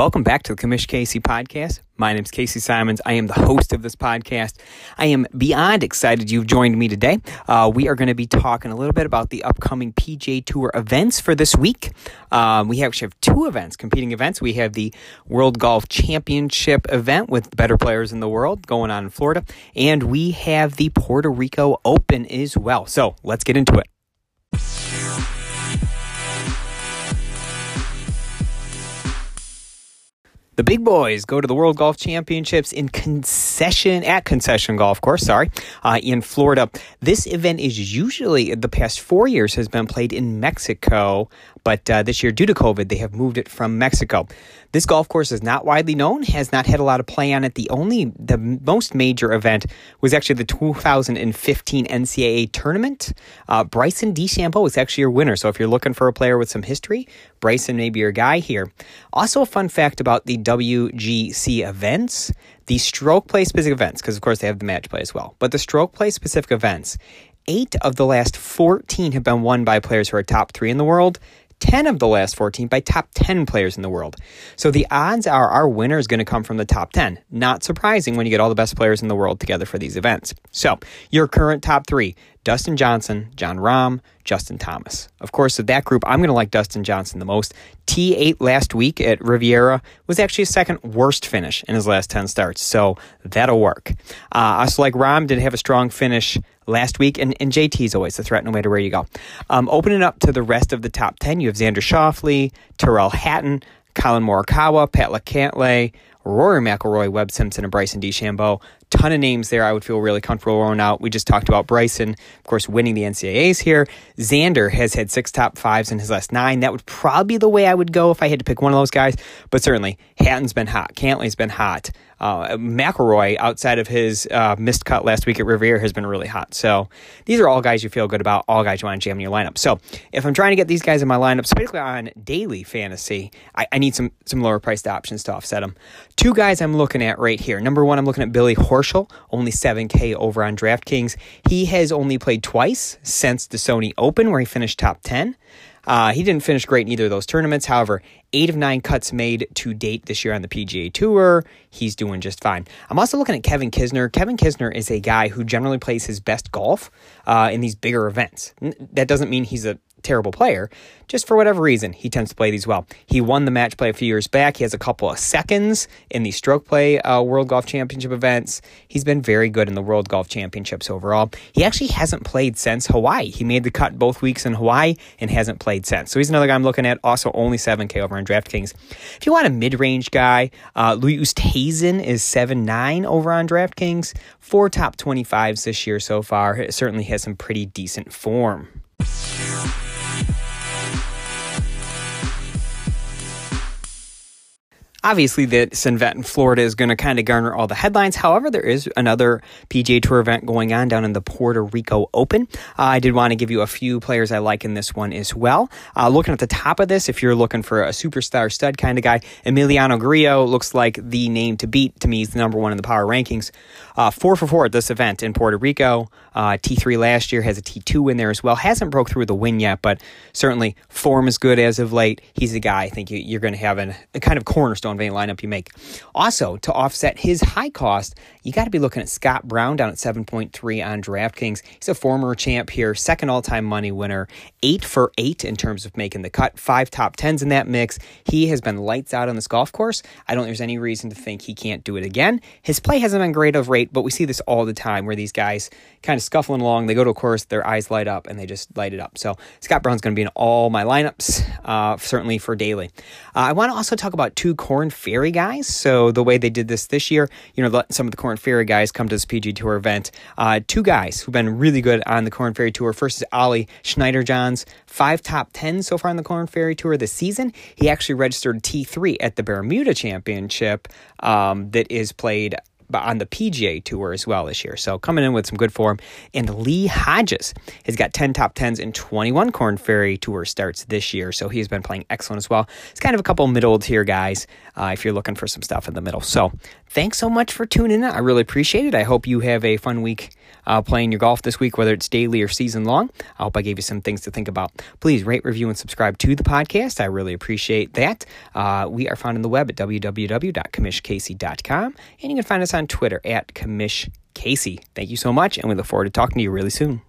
Welcome back to the Commish Casey podcast. My name is Casey Simons. I am the host of this podcast. I am beyond excited you've joined me today. Uh, we are going to be talking a little bit about the upcoming PGA Tour events for this week. Um, we actually have two events, competing events. We have the World Golf Championship event with better players in the world going on in Florida, and we have the Puerto Rico Open as well. So let's get into it. The big boys go to the World Golf Championships in concession at Concession Golf Course, sorry, uh, in Florida. This event is usually the past four years has been played in Mexico, but uh, this year due to COVID, they have moved it from Mexico. This golf course is not widely known, has not had a lot of play on it. The only, the most major event was actually the 2015 NCAA tournament. Uh, Bryson DeChambeau is actually your winner. So if you're looking for a player with some history, Bryson may be your guy here. Also, a fun fact about the WGC events the stroke play specific events, because of course they have the match play as well, but the stroke play specific events, eight of the last 14 have been won by players who are top three in the world. 10 of the last 14 by top 10 players in the world. So the odds are our winner is going to come from the top 10. Not surprising when you get all the best players in the world together for these events. So your current top three Dustin Johnson, Jon Rahm, Justin Thomas. Of course, of that group, I'm going to like Dustin Johnson the most. T8 last week at Riviera was actually his second worst finish in his last 10 starts, so that'll work. Uh, also, like Rahm did have a strong finish last week, and, and is always the threat no matter where you go. Um, opening up to the rest of the top 10, you have Xander Schauffele, Tyrrell Hatton, Collin Morikawa, Patrick Cantlay, Rory McIlroy, Webb Simpson, and Bryson DeChambeau ton of names there I would feel really comfortable rolling out. We just talked about Bryson, of course, winning the NCAAs here. Xander has had six top fives in his last nine. That would probably be the way I would go if I had to pick one of those guys. But certainly, Hatton's been hot. Cantlay's been hot. Uh, McIlroy, outside of his uh, missed cut last week at Riviera, has been really hot. So these are all guys you feel good about, all guys you want to jam in your lineup. So if I'm trying to get these guys in my lineup, particularly on daily fantasy, I, I need some some lower priced options to offset them. Two guys I'm looking at right here. Number one, I'm looking at Billy Horschel, only 7K over on DraftKings. He has only played twice since the Sony Open, where he finished top 10. Uh, he didn't finish great in either of those tournaments. However, eight of nine cuts made to date this year on the PGA Tour. He's doing just fine. I'm also looking at Kevin Kisner. Kevin Kisner is a guy who generally plays his best golf uh, in these bigger events. That doesn't mean he's a terrible player. Just for whatever reason, he tends to play these well. He won the match play a few years back. He has a couple of seconds in the stroke play uh, World Golf Championship events. He's been very good in the World Golf Championships overall. He actually hasn't played since Hawaii. He made the cut both weeks in Hawaii and hasn't played since. So he's another guy I'm looking at. Also, only 7K over on DraftKings. If you want a mid range guy, uh, Louis Oosthuizen is 7 9 over on DraftKings. Four top 25s this year so far. It certainly has some pretty decent form. Obviously, this event in Florida is going to kind of garner all the headlines. However, there is another PGA Tour event going on down in the Puerto Rico Open. Uh, I did want to give you a few players I like in this one as well. Uh, looking at the top of this, if you're looking for a superstar stud kind of guy, Emiliano Grillo looks like the name to beat. To me, he's the number one in the power rankings. Uh, four for four at this event in Puerto Rico. Uh, T3 last year has a T2 in there as well. Hasn't broke through the win yet, but certainly form is good as of late. He's a guy I think you, are going to have a kind of cornerstone any lineup you make. Also, to offset his high cost, you got to be looking at Scott Brown down at 7.3 on DraftKings. He's a former champ here, second all time money winner, eight for eight in terms of making the cut, five top tens in that mix. He has been lights out on this golf course. I don't think there's any reason to think he can't do it again. His play hasn't been great of rate, but we see this all the time where these guys kind of scuffling along. They go to a course, their eyes light up, and they just light it up. So Scott Brown's going to be in all my lineups, uh, certainly for daily. Uh, I want to also talk about two Korn Ferry guys. So the way they did this this year, you know, let some of the Korn Ferry guys come to this PGA Tour event. Uh, two guys who've been really good on the Korn Ferry Tour. First is Ollie Schniederjans, five top 10 so far on the Korn Ferry Tour this season. He actually registered T3 at the Bermuda Championship um, that is played on the PGA Tour as well this year. So coming in with some good form. And Lee Hodges has got 10 top 10s and 21 Korn Ferry Tour starts this year. So he's been playing excellent as well. It's kind of a couple middle tier guys uh, if you're looking for some stuff in the middle. So thanks so much for tuning in. I really appreciate it. I hope you have a fun week uh, playing your golf this week, whether it's daily or season long. I hope I gave you some things to think about. Please rate, review, and subscribe to the podcast. I really appreciate that. Uh, we are found on the web at www.commishcasey.com, and you can find us on Twitter at commishcasey. Thank you so much, and we look forward to talking to you really soon.